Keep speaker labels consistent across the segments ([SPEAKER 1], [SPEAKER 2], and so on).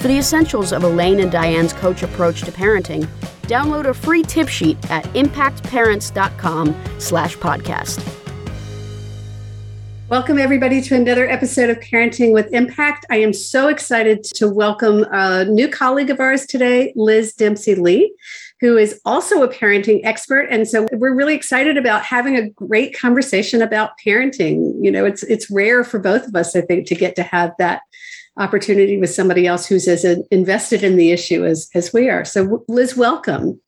[SPEAKER 1] For the essentials of Elaine and Diane's coach approach to parenting, download a free tip sheet at impactparents.com slash podcast.
[SPEAKER 2] Welcome, everybody, to another episode of Parenting with Impact. I am so excited to welcome a new colleague of ours today, Liz Dempsey Lee, who is also a parenting expert. And so we're really excited about having a great conversation about parenting. You know, it's it's rare for both of us, I think, to get to have that opportunity with somebody else who's as invested in the issue as, as we are. So, Liz, welcome.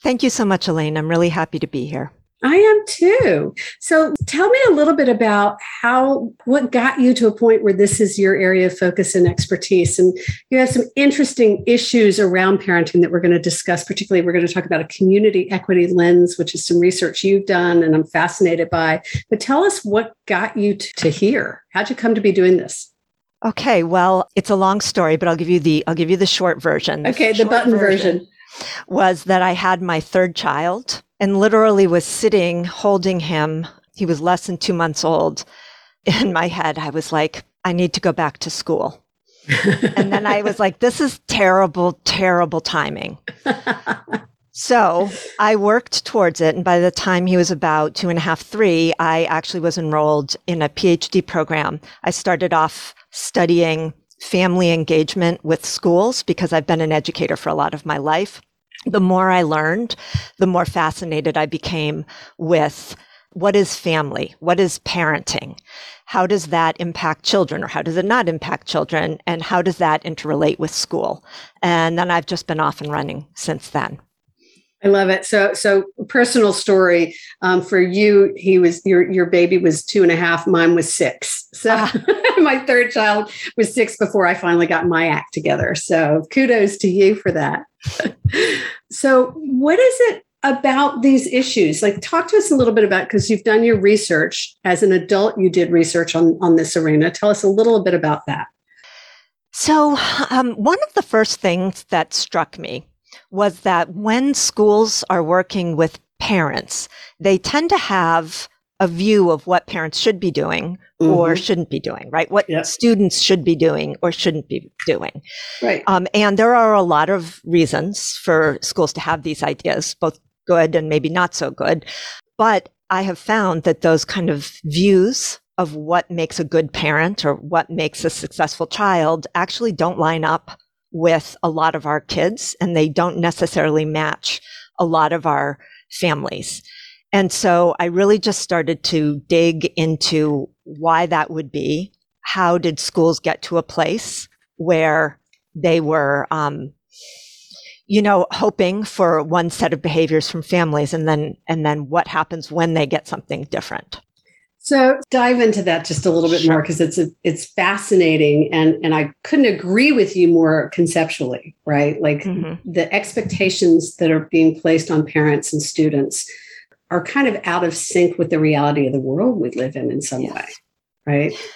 [SPEAKER 3] Thank you so much, Elaine. I'm really happy to be here.
[SPEAKER 2] I am too. So tell me a little bit about how, what got you to a point where this is your area of focus and expertise. And you have some interesting issues around parenting that we're going to discuss. Particularly, we're going to talk about a community equity lens, which is some research you've done and I'm fascinated by. But tell us what got you to here. How'd you come to be doing this?
[SPEAKER 3] Okay, well, it's a long story, but I'll give you the I'll give you the short version.
[SPEAKER 2] The okay, the button version, version
[SPEAKER 3] was that I had my third child and literally was sitting holding him. He was less than 2 months old. In my head, I was like, I need to go back to school. and then I was like, this is terrible, terrible timing. So I worked towards it. And by the time he was about two and a half, three, I actually was enrolled in a PhD program. I started off studying family engagement with schools because I've been an educator for a lot of my life. The more I learned, the more fascinated I became with what is family? What is parenting? How does that impact children or how does it not impact children? And how does that interrelate with school? And then I've just been off and running since then.
[SPEAKER 2] I love it. So, so personal story um, for you. He was your your baby was two and a half. Mine was six. So, ah. my third child was six before I finally got my act together. So, kudos to you for that. so, what is it about these issues? Like, talk to us a little bit about because you've done your research as an adult. You did research on on this arena. Tell us a little bit about that.
[SPEAKER 3] So, um, one of the first things that struck me was that when schools are working with parents, they tend to have a view of what parents should be doing mm-hmm. or shouldn't be doing, right? What yep. students should be doing or shouldn't be doing.
[SPEAKER 2] Right.
[SPEAKER 3] Um, and there are a lot of reasons for schools to have these ideas, both good and maybe not so good. But I have found that those kind of views of what makes a good parent or what makes a successful child actually don't line up with a lot of our kids and they don't necessarily match a lot of our families. And so I really just started to dig into why that would be. How did schools get to a place where they were, um, you know, hoping for one set of behaviors from families and then, and then what happens when they get something different?
[SPEAKER 2] So dive into that just a little bit sure. more because it's a, it's fascinating and and I couldn't agree with you more conceptually, right? Like mm-hmm. the expectations that are being placed on parents and students are kind of out of sync with the reality of the world we live in in some yes. way, right?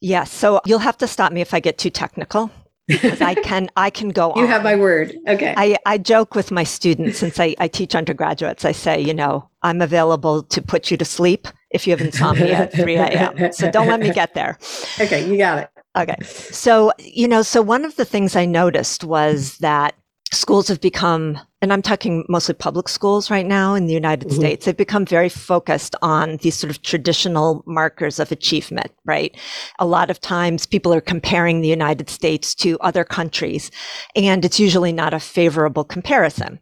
[SPEAKER 3] Yes. So you'll have to stop me if I get too technical because I can I can go
[SPEAKER 2] on. you have my word. Okay.
[SPEAKER 3] I, I joke with my students since I, I teach undergraduates, I say, you know, I'm available to put you to sleep if you have insomnia at 3 a.m. So don't let me get there.
[SPEAKER 2] Okay, you got it.
[SPEAKER 3] Okay. So, you know, so one of the things I noticed was that schools have become, and I'm talking mostly public schools right now in the United mm-hmm. States, they've become very focused on these sort of traditional markers of achievement, right? A lot of times people are comparing the United States to other countries, and it's usually not a favorable comparison.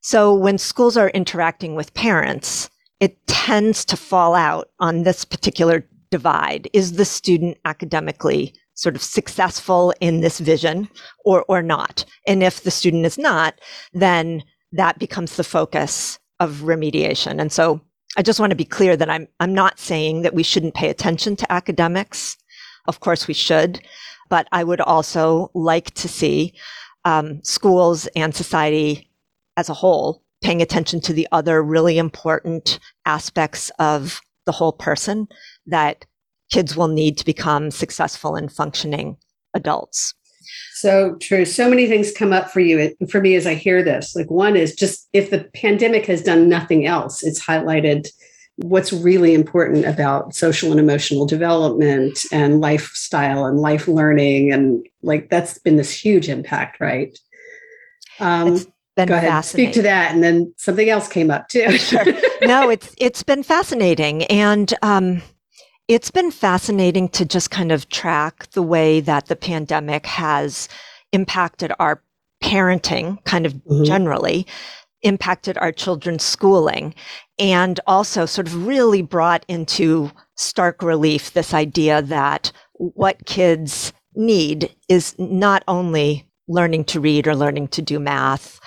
[SPEAKER 3] So when schools are interacting with parents, it tends to fall out on this particular divide. Is the student academically sort of successful in this vision or, or not? And if the student is not, then that becomes the focus of remediation. And so I just want to be clear that I'm, I'm not saying that we shouldn't pay attention to academics. Of course we should, but I would also like to see um, schools and society as a whole paying attention to the other really important aspects of the whole person that kids will need to become successful and functioning adults.
[SPEAKER 2] So true. So many things come up for you, for me, as I hear this. Like, one is just if the pandemic has done nothing else, it's highlighted what's really important about social and emotional development and lifestyle and life learning. And like, that's been this huge impact, right?
[SPEAKER 3] Um, it's been go ahead,
[SPEAKER 2] speak to that. And then something else came up too.
[SPEAKER 3] sure. No, it's, it's been fascinating. And, um, it's been fascinating to just kind of track the way that the pandemic has impacted our parenting, kind of mm-hmm. generally, impacted our children's schooling, and also sort of really brought into stark relief this idea that what kids need is not only learning to read or learning to do math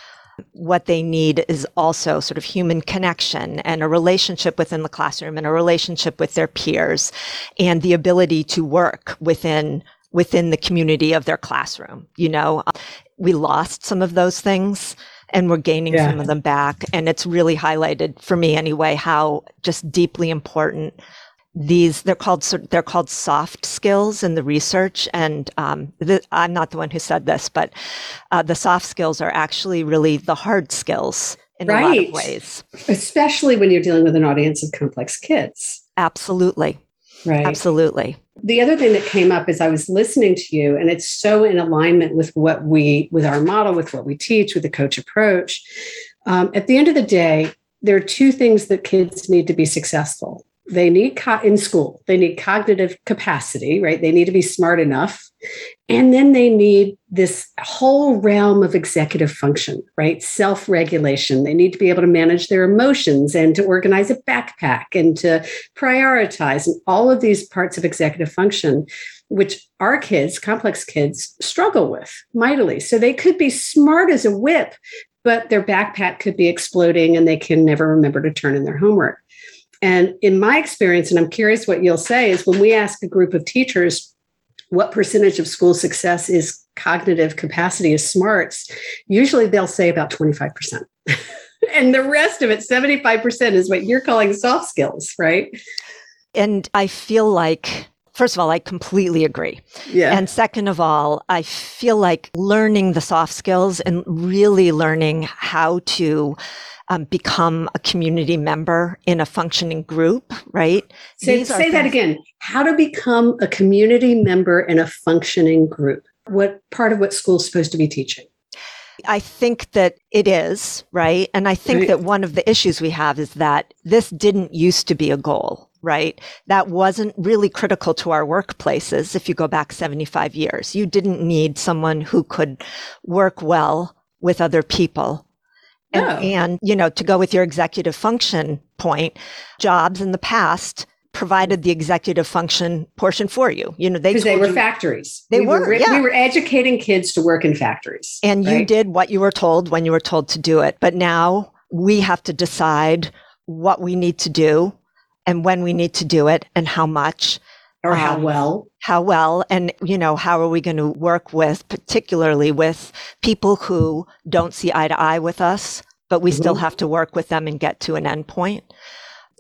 [SPEAKER 3] what they need is also sort of human connection and a relationship within the classroom and a relationship with their peers and the ability to work within within the community of their classroom. You know, we lost some of those things and we're gaining yeah. some of them back. And it's really highlighted for me anyway, how just deeply important these they're called they're called soft skills in the research. And um, the, i'm not the one who said this but uh, the soft skills are actually really the hard skills in right. a lot of ways.
[SPEAKER 2] Especially when you're dealing with an audience of complex kids.
[SPEAKER 3] Absolutely. Right. Absolutely.
[SPEAKER 2] The other thing that came up is i was listening to you and it's so in alignment with what we with our model with what we teach with the coach approach. Um, at the end of the day there are two things that kids need to be successful they need co- in school they need cognitive capacity right? They need to be smart enough. And then they need this whole realm of executive function right? Self-regulation. They need to be able to manage their emotions and to organize a backpack and to prioritize and all of these parts of executive function which our kids complex kids struggle with mightily. So they could be smart as a whip but their backpack could be exploding and they can never remember to turn in their homework and in my experience, and I'm curious what you'll say, is when we ask a group of teachers what percentage of school success is cognitive capacity is smarts, usually they'll say about 25%. and the rest of it, 75%, is what you're calling soft skills, right?
[SPEAKER 3] And I feel like First of all, I completely agree. Yeah. And second of all, I feel like learning the soft skills and really learning how to um, become a community member in a functioning group, right?
[SPEAKER 2] Say, say that again. How to become a community member in a functioning group. What part of what school's supposed to be teaching?
[SPEAKER 3] I think that it is, right? And I think right. that one of the issues we have is that this didn't used to be a goal, right? That wasn't really critical to our workplaces if you go back 75 years. You didn't need someone who could work well with other people and, oh. and, you know, to go with your executive function point, jobs in the past provided the executive function portion for you. You know, they
[SPEAKER 2] they were you, factories.
[SPEAKER 3] They
[SPEAKER 2] we
[SPEAKER 3] were.
[SPEAKER 2] were
[SPEAKER 3] yeah.
[SPEAKER 2] We were educating kids to work in factories,
[SPEAKER 3] and right? you did what you were told when you were told to do it. But now we have to decide what we need to do, and when we need to do it, and how much,
[SPEAKER 2] or how um, well.
[SPEAKER 3] How well, and you know, how are we going to work with, particularly with people who don't see eye to eye with us, but we mm-hmm. still have to work with them and get to an endpoint.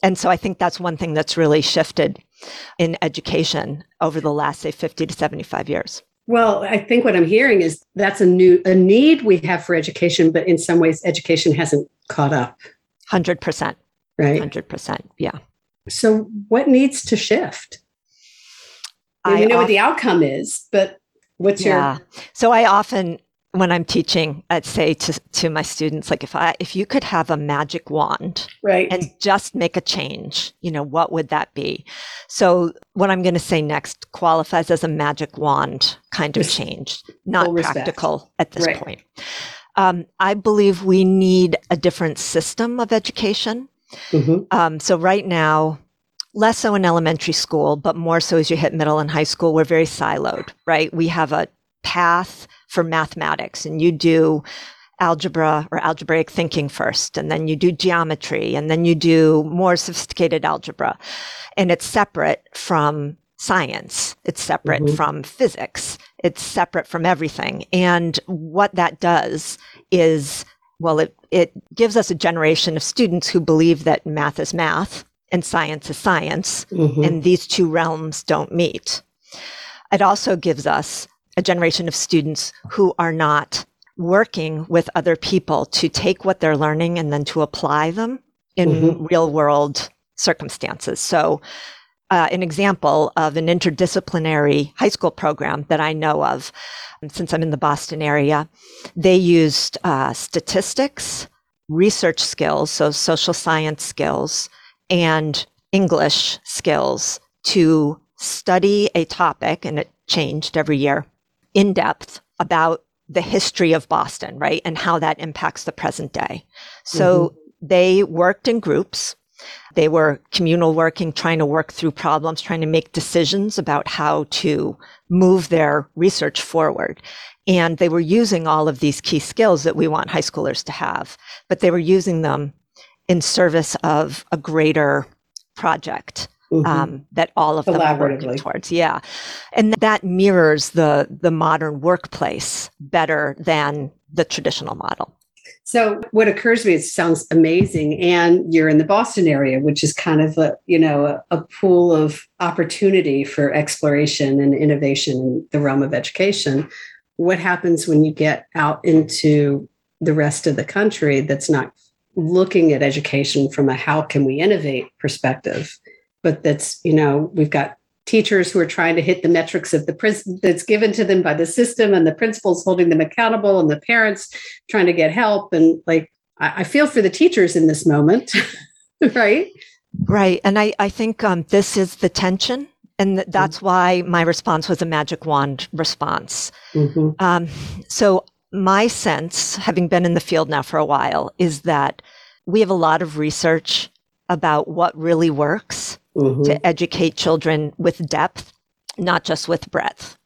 [SPEAKER 3] And so I think that's one thing that's really shifted in education over the last, say, 50 to 75 years.
[SPEAKER 2] Well, I think what I'm hearing is that's a new a need we have for education, but in some ways education hasn't caught up.
[SPEAKER 3] 100%.
[SPEAKER 2] Right.
[SPEAKER 3] 100%. Yeah.
[SPEAKER 2] So what needs to shift? I you know what the outcome is, but what's yeah. your
[SPEAKER 3] So I often when I'm teaching, I'd say to, to my students, like if I, if you could have a magic wand
[SPEAKER 2] right.
[SPEAKER 3] and just make a change, you know, what would that be? So what I'm going to say next qualifies as a magic wand kind of change, not practical at this right. point. Um, I believe we need a different system of education. Mm-hmm. Um, so right now, less so in elementary school, but more so as you hit middle and high school, we're very siloed, right? We have a path for mathematics and you do algebra or algebraic thinking first, and then you do geometry, and then you do more sophisticated algebra. And it's separate from science. It's separate mm-hmm. from physics. It's separate from everything. And what that does is, well, it, it gives us a generation of students who believe that math is math and science is science, mm-hmm. and these two realms don't meet. It also gives us a generation of students who are not working with other people to take what they're learning and then to apply them in mm-hmm. real world circumstances. So, uh, an example of an interdisciplinary high school program that I know of, since I'm in the Boston area, they used uh, statistics, research skills, so social science skills, and English skills to study a topic, and it changed every year in depth about the history of Boston, right? And how that impacts the present day. So mm-hmm. they worked in groups. They were communal working, trying to work through problems, trying to make decisions about how to move their research forward. And they were using all of these key skills that we want high schoolers to have, but they were using them in service of a greater project mm-hmm. um, that all of them are working towards. Yeah, and that mirrors the the modern workplace better than the traditional model.
[SPEAKER 2] So what occurs to me, it sounds amazing, and you're in the Boston area, which is kind of a you know a, a pool of opportunity for exploration and innovation in the realm of education. What happens when you get out into the rest of the country that's not looking at education from a how can we innovate perspective? but that's you know we've got teachers who are trying to hit the metrics of the prin- that's given to them by the system and the principals holding them accountable and the parents trying to get help and like i, I feel for the teachers in this moment right
[SPEAKER 3] right and i i think um, this is the tension and th- that's mm-hmm. why my response was a magic wand response mm-hmm. um, so my sense having been in the field now for a while is that we have a lot of research about what really works mm-hmm. to educate children with depth, not just with breadth.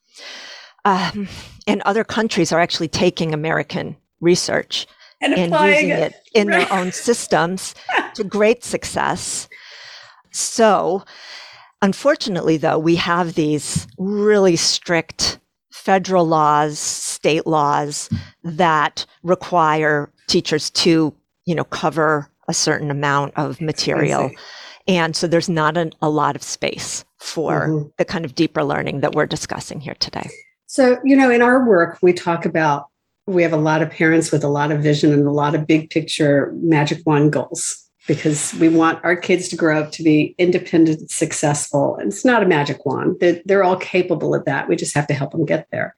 [SPEAKER 3] Um, and other countries are actually taking American research and, and using it, it in right. their own systems to great success. So, unfortunately, though, we have these really strict federal laws, state laws that require teachers to, you know, cover a certain amount of material. And so there's not an, a lot of space for mm-hmm. the kind of deeper learning that we're discussing here today.
[SPEAKER 2] So, you know, in our work, we talk about we have a lot of parents with a lot of vision and a lot of big picture magic wand goals because we want our kids to grow up to be independent, successful. And it's not a magic wand. They're, they're all capable of that. We just have to help them get there.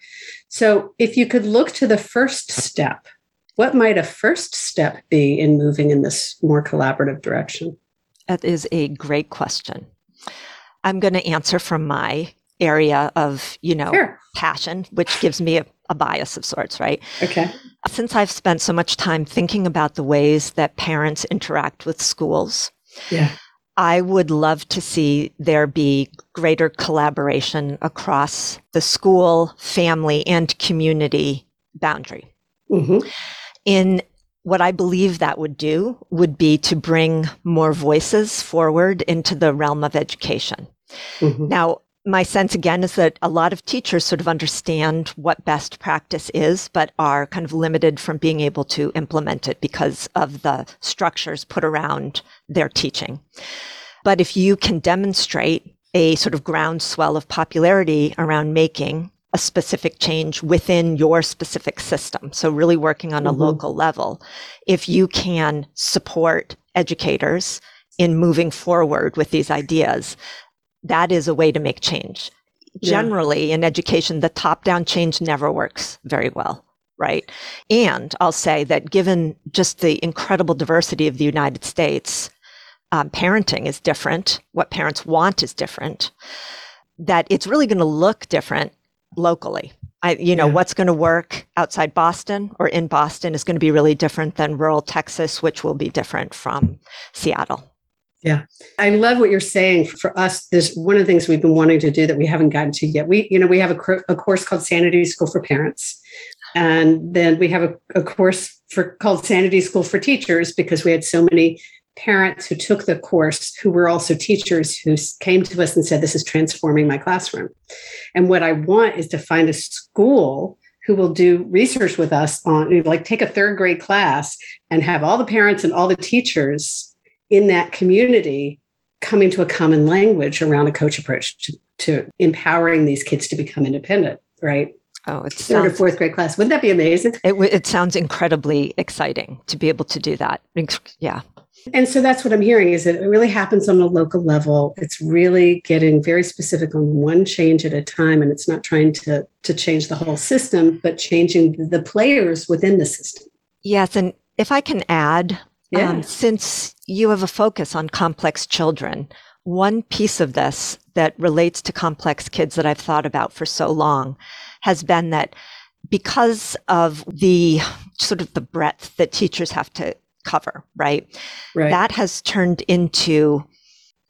[SPEAKER 2] So, if you could look to the first step, what might a first step be in moving in this more collaborative direction?
[SPEAKER 3] That is a great question. I'm going to answer from my area of, you know, sure. passion, which gives me a, a bias of sorts, right?
[SPEAKER 2] Okay.
[SPEAKER 3] Since I've spent so much time thinking about the ways that parents interact with schools,
[SPEAKER 2] yeah.
[SPEAKER 3] I would love to see there be greater collaboration across the school, family, and community boundary. Mm-hmm. In what I believe that would do would be to bring more voices forward into the realm of education. Mm-hmm. Now, my sense again is that a lot of teachers sort of understand what best practice is, but are kind of limited from being able to implement it because of the structures put around their teaching. But if you can demonstrate a sort of groundswell of popularity around making a specific change within your specific system. So really working on a mm-hmm. local level. If you can support educators in moving forward with these ideas, that is a way to make change. Yeah. Generally in education, the top down change never works very well. Right. And I'll say that given just the incredible diversity of the United States, um, parenting is different. What parents want is different. That it's really going to look different locally. I, you know, yeah. what's going to work outside Boston or in Boston is going to be really different than rural Texas, which will be different from Seattle.
[SPEAKER 2] Yeah. I love what you're saying. For us, this one of the things we've been wanting to do that we haven't gotten to yet. We, you know, we have a, a course called Sanity School for Parents. And then we have a, a course for called Sanity School for Teachers because we had so many parents who took the course who were also teachers who came to us and said, This is transforming my classroom. And what I want is to find a school who will do research with us on, like, take a third grade class and have all the parents and all the teachers in that community coming to a common language around a coach approach to, to empowering these kids to become independent, right?
[SPEAKER 3] Oh, it's
[SPEAKER 2] third or fourth grade class. Wouldn't that be amazing?
[SPEAKER 3] It, it sounds incredibly exciting to be able to do that. Yeah.
[SPEAKER 2] And so that's what I'm hearing is that it really happens on a local level. It's really getting very specific on one change at a time. And it's not trying to, to change the whole system, but changing the players within the system.
[SPEAKER 3] Yes. And if I can add, yeah. um, since you have a focus on complex children, one piece of this that relates to complex kids that I've thought about for so long has been that because of the sort of the breadth that teachers have to cover, right? right? That has turned into,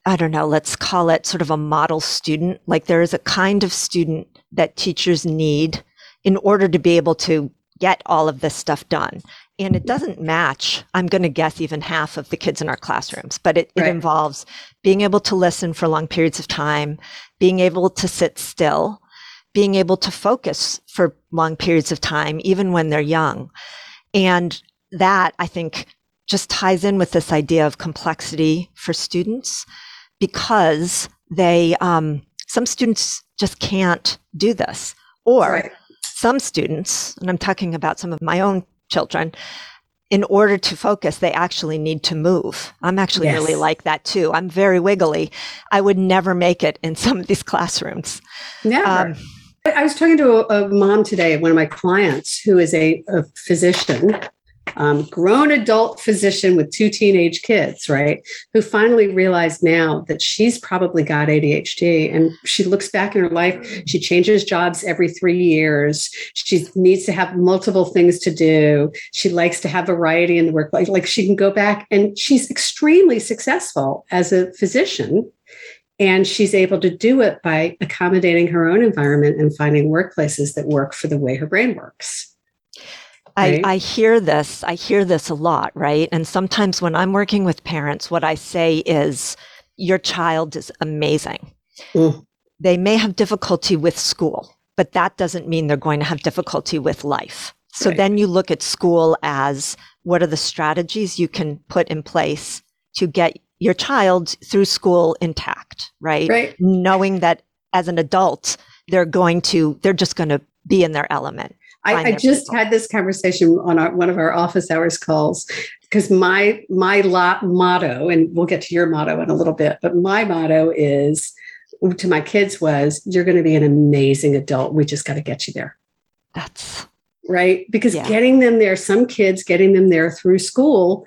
[SPEAKER 3] I don't know, let's call it sort of a model student. Like there is a kind of student that teachers need in order to be able to get all of this stuff done. And it doesn't match, I'm going to guess, even half of the kids in our classrooms, but it, right. it involves being able to listen for long periods of time, being able to sit still, being able to focus for long periods of time, even when they're young. And that I think just ties in with this idea of complexity for students because they, um, some students just can't do this. Or right. some students, and I'm talking about some of my own children, in order to focus, they actually need to move. I'm actually yes. really like that too. I'm very wiggly. I would never make it in some of these classrooms.
[SPEAKER 2] Never. Um, I was talking to a, a, mom today, one of my clients who is a, a physician um, grown adult physician with two teenage kids, right? Who finally realized now that she's probably got ADHD. And she looks back in her life, she changes jobs every three years. She needs to have multiple things to do. She likes to have variety in the work. Like, like she can go back and she's extremely successful as a physician. And she's able to do it by accommodating her own environment and finding workplaces that work for the way her brain works.
[SPEAKER 3] I, I hear this. I hear this a lot, right? And sometimes when I'm working with parents, what I say is, your child is amazing. Mm. They may have difficulty with school, but that doesn't mean they're going to have difficulty with life. So right. then you look at school as what are the strategies you can put in place to get your child through school intact, right?
[SPEAKER 2] Right.
[SPEAKER 3] Knowing that as an adult, they're going to, they're just going to be in their element.
[SPEAKER 2] I, I just people. had this conversation on our, one of our office hours calls because my my lot motto, and we'll get to your motto in a little bit, but my motto is to my kids was, "You're going to be an amazing adult. We just got to get you there."
[SPEAKER 3] That's
[SPEAKER 2] right because yeah. getting them there, some kids getting them there through school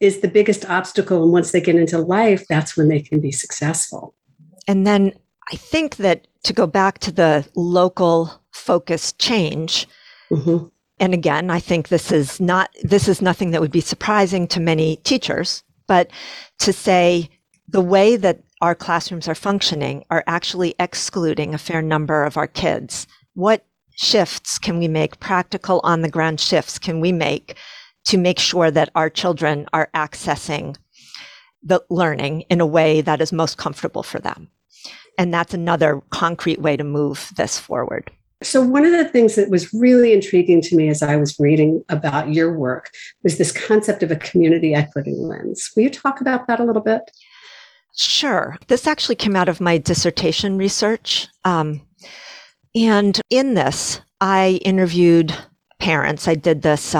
[SPEAKER 2] is the biggest obstacle, and once they get into life, that's when they can be successful.
[SPEAKER 3] And then I think that to go back to the local focus change Mm-hmm. And again, I think this is not, this is nothing that would be surprising to many teachers, but to say the way that our classrooms are functioning are actually excluding a fair number of our kids. What shifts can we make, practical on the ground shifts can we make to make sure that our children are accessing the learning in a way that is most comfortable for them? And that's another concrete way to move this forward.
[SPEAKER 2] So, one of the things that was really intriguing to me as I was reading about your work was this concept of a community equity lens. Will you talk about that a little bit?
[SPEAKER 3] Sure. This actually came out of my dissertation research. Um, and in this, I interviewed parents. I did this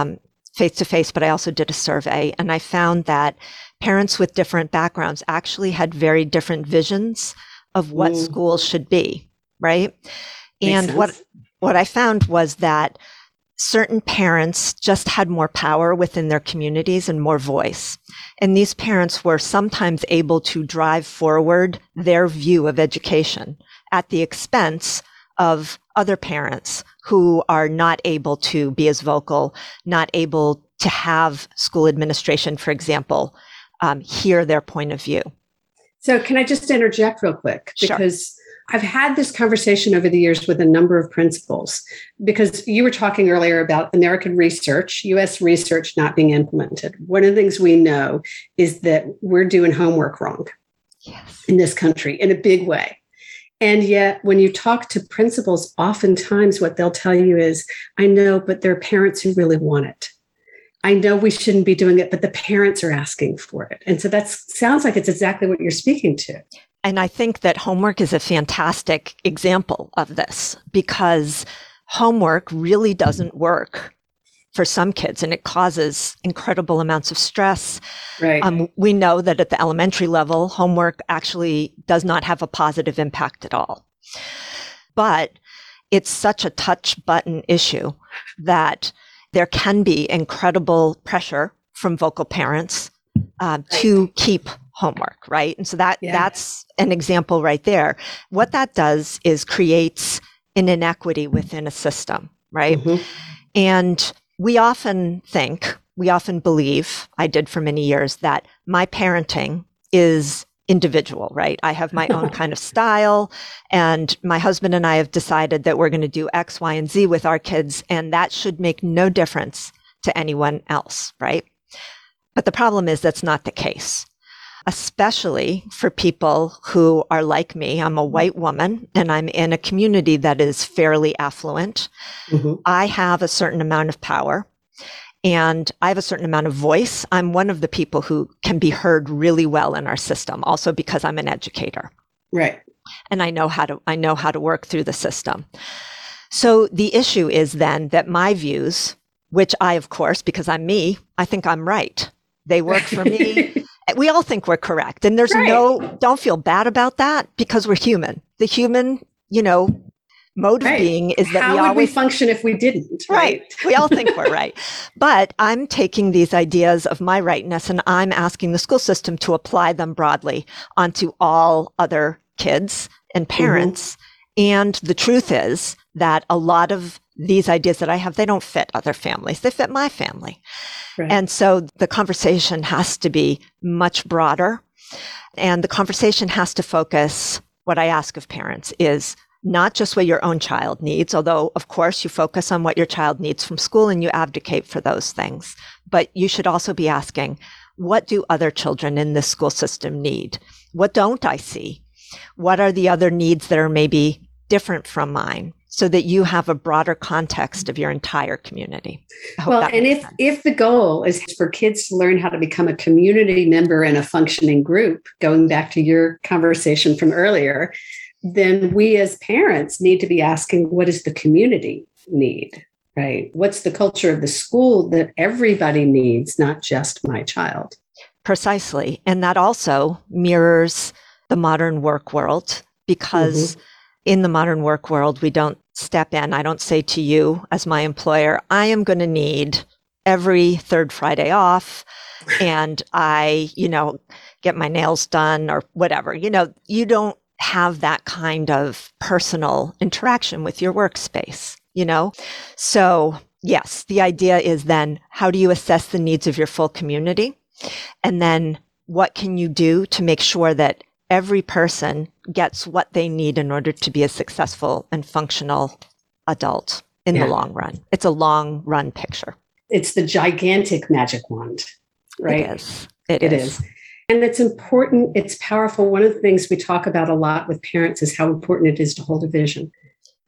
[SPEAKER 3] face to face, but I also did a survey. And I found that parents with different backgrounds actually had very different visions of what mm. schools should be, right? Makes and sense. what what I found was that certain parents just had more power within their communities and more voice. And these parents were sometimes able to drive forward their view of education at the expense of other parents who are not able to be as vocal, not able to have school administration, for example, um, hear their point of view.
[SPEAKER 2] So, can I just interject real quick?
[SPEAKER 3] Sure.
[SPEAKER 2] I've had this conversation over the years with a number of principals because you were talking earlier about American research, US research not being implemented. One of the things we know is that we're doing homework wrong
[SPEAKER 3] Yes.
[SPEAKER 2] in this country in a big way. And yet, when you talk to principals, oftentimes what they'll tell you is, I know, but there are parents who really want it. I know we shouldn't be doing it, but the parents are asking for it. And so that sounds like it's exactly what you're speaking to.
[SPEAKER 3] And I think that homework is a fantastic example of this because homework really doesn't work for some kids and it causes incredible amounts of stress.
[SPEAKER 2] Right.
[SPEAKER 3] Um, we know that at the elementary level, homework actually does not have a positive impact at all. But it's such a touch button issue that there can be incredible pressure from vocal parents uh, to keep homework, right? And so that
[SPEAKER 2] Yeah.
[SPEAKER 3] that's an example right there. What that does is creates an inequity within a system, right?
[SPEAKER 2] Mhm.
[SPEAKER 3] And we often think, we often believe, I did for many years, that my parenting is individual, right? I have my own kind of style, and my husband and I have decided that we're going to do X, Y, and Z with our kids, and that should make no difference to anyone else, right? But the problem is that's not the case, especially for people who are like me. I'm a white woman and I'm in a community that is fairly affluent.
[SPEAKER 2] Mhm.
[SPEAKER 3] I have a certain amount of power and I have a certain amount of voice. I'm one of the people who can be heard really well in our system, also because I'm an educator
[SPEAKER 2] Right.
[SPEAKER 3] and I know how to I know how to work through the system. So the issue is then that my views, which I of course because I'm me, I think I'm right. They work for me. we all think we're correct and there's
[SPEAKER 2] Right.
[SPEAKER 3] no don't feel bad about that because we're human. The human, you know, mode
[SPEAKER 2] Right.
[SPEAKER 3] of being is that
[SPEAKER 2] How
[SPEAKER 3] we
[SPEAKER 2] would
[SPEAKER 3] always
[SPEAKER 2] we function if we didn't?
[SPEAKER 3] Right. we all think we're right. But I'm taking these ideas of my rightness and I'm asking the school system to apply them broadly onto all other kids and mm-hmm. parents. And the truth is that a lot of these ideas that I have, they don't fit other families. They fit my family.
[SPEAKER 2] Right.
[SPEAKER 3] And so the conversation has to be much broader. And the conversation has to focus. What I ask of parents is not just what your own child needs, although of course you focus on what your child needs from school and you advocate for those things. But you should also be asking, what do other children in this school system need? What don't I see? What are the other needs that are maybe different from mine? So that you have a broader context of your entire community.
[SPEAKER 2] Well, and if
[SPEAKER 3] sense.
[SPEAKER 2] if the goal is for kids to learn how to become a community member in a functioning group, going back to your conversation from earlier, then we as parents need to be asking what does the community need? Right? What's the culture of the school that everybody needs, not just my child?
[SPEAKER 3] Precisely. And that also mirrors the modern work world because mm-hmm. In the modern work world, we don't step in. I don't say to you as my employer, I am going to need every third Friday off and I, you know, get my nails done or whatever. You know, you don't have that kind of personal interaction with your workspace, you know? So, yes, the idea is then how do you assess the needs of your full community? And then what can you do to make sure that every person gets what they need in order to be a successful and functional adult in
[SPEAKER 2] Yeah.
[SPEAKER 3] the long run? It's a long run picture.
[SPEAKER 2] It's the gigantic magic wand, right?
[SPEAKER 3] It is. It
[SPEAKER 2] It
[SPEAKER 3] is.
[SPEAKER 2] is. And it's important, it's powerful. One of the things we talk about a lot with parents is how important it is to hold a vision.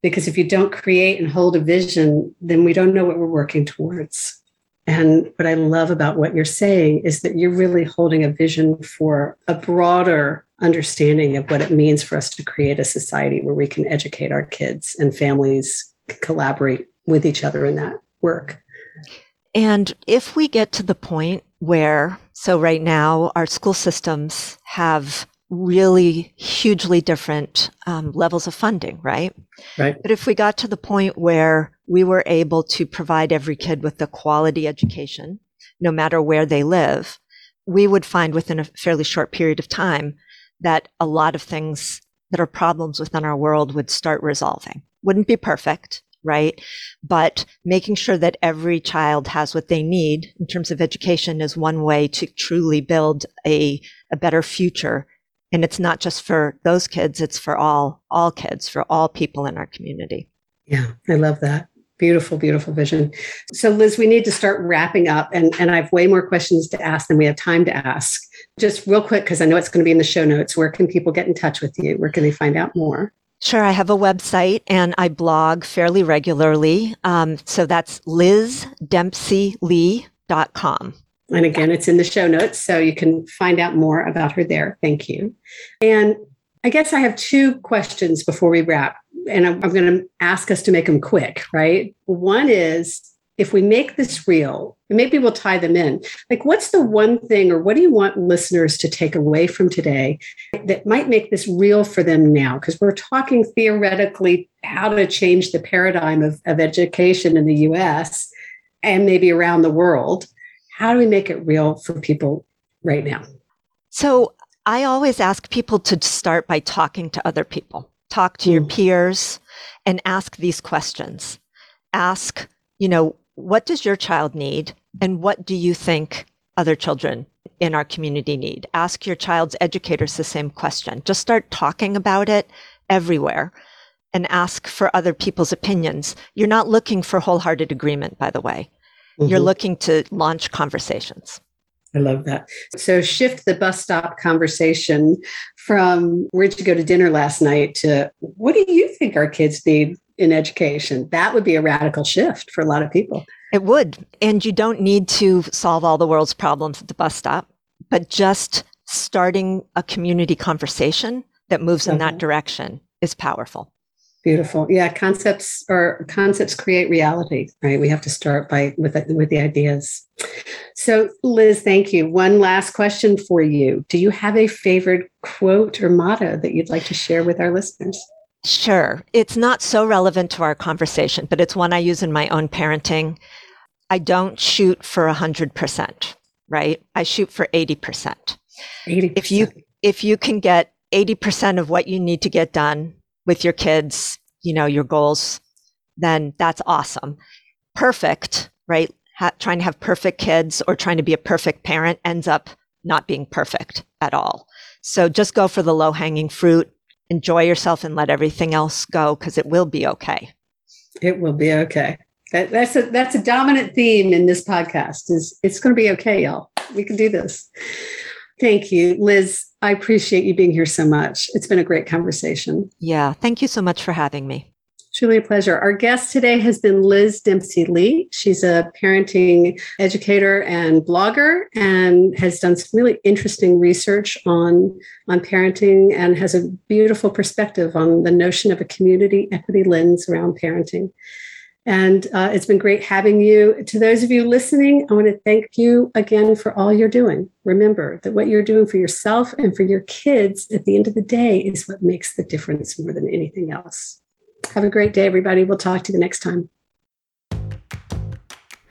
[SPEAKER 2] Because if you don't create and hold a vision, then we don't know what we're working towards. And what I love about what you're saying is that you're really holding a vision for a broader understanding of what it means for us to create a society where we can educate our kids and families collaborate with each other in that work.
[SPEAKER 3] And if we get to the point where, so right now, our school systems have really hugely different um, levels of funding, right?
[SPEAKER 2] Right.
[SPEAKER 3] But if we got to the point where we were able to provide every kid with a quality education, no matter where they live, we would find within a fairly short period of time that a lot of things that are problems within our world would start resolving. Wouldn't be perfect, right? But making sure that every child has what they need in terms of education is one way to truly build a, a better future. And it's not just for those kids, it's for all, all kids, for all people in our community.
[SPEAKER 2] Yeah, I love that. Beautiful, beautiful vision. So, Liz, we need to start wrapping up, and, and I have way more questions to ask than we have time to ask. Just real quick, because I know it's going to be in the show notes. Where can people get in touch with you? Where can they find out more?
[SPEAKER 3] Sure, I have a website and I blog fairly regularly. Um, so that's lizdempseylee.com.
[SPEAKER 2] And again, it's in the show notes, so you can find out more about her there. Thank you. And I guess I have two questions before we wrap, and I'm, going to ask us to make them quick, right? One is if we make this real, maybe we'll tie them in. Like, what's the one thing, or what do you want listeners to take away from today that might make this real for them now? Because we're talking theoretically how to change the paradigm of, of education in the US and maybe around the world. How do we make it real for people right now?
[SPEAKER 3] So, I always ask people to start by talking to other people, talk to mm. your peers, and ask these questions. Ask, you know, what does your child need and what do you think other children in our community need? Ask your child's educators the same question. Just start talking about it everywhere and ask for other people's opinions. You're not looking for wholehearted agreement, by the way. Mm-hmm. You're looking to launch conversations.
[SPEAKER 2] I love that. So shift the bus stop conversation from where'd you go to dinner last night to what do you think our kids need in education. That would be a radical shift for a lot of people.
[SPEAKER 3] It would. And you don't need to solve all the world's problems at the bus stop, but just starting a community conversation that moves in that uh-huh. direction is powerful.
[SPEAKER 2] Beautiful. Yeah, concepts or concepts create reality, right? We have to start by with the, with the ideas. So, Liz, thank you. One last question for you. Do you have a favorite quote or motto that you'd like to share with our listeners?
[SPEAKER 3] Sure. It's not so relevant to our conversation, but it's one I use in my own parenting. I don't shoot for 100%, right? I shoot for 80%. 80%. If you if you can get 80% of what you need to get done with your kids, you know, your goals, then that's awesome. Perfect, right? Ha- trying to have perfect kids or trying to be a perfect parent ends up not being perfect at all. So just go for the low hanging fruit enjoy yourself and let everything else go because it will be okay.
[SPEAKER 2] It will be okay. That, that's a that's a dominant theme in this podcast. Is it's going to be okay, y'all. We can do this. Thank you, Liz. I appreciate you being here so much. It's been a great conversation.
[SPEAKER 3] Yeah, thank you so much for having me.
[SPEAKER 2] Truly a pleasure. Our guest today has been Liz Dempsey Lee. She's a parenting educator and blogger and has done some really interesting research on, on parenting and has a beautiful perspective on the notion of a community equity lens around parenting. And uh, it's been great having you. To those of you listening, I want to thank you again for all you're doing. Remember that what you're doing for yourself and for your kids at the end of the day is what makes the difference more than anything else. Have a great day, everybody. We'll talk to you the next time.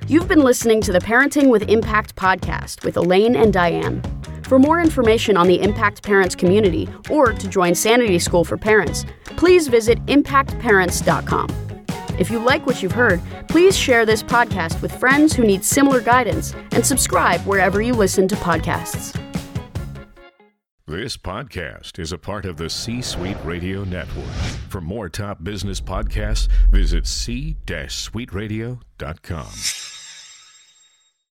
[SPEAKER 1] You've been listening to the Parenting with Impact podcast with Elaine and Diane. For more information on the Impact Parents community or to join Sanity School for Parents, please visit impactparents.com. If you like what you've heard, please share this podcast with friends who need similar guidance and subscribe wherever you listen to podcasts.
[SPEAKER 4] This podcast is a part of the C Suite Radio Network. For more top business podcasts, visit c-suiteradio.com.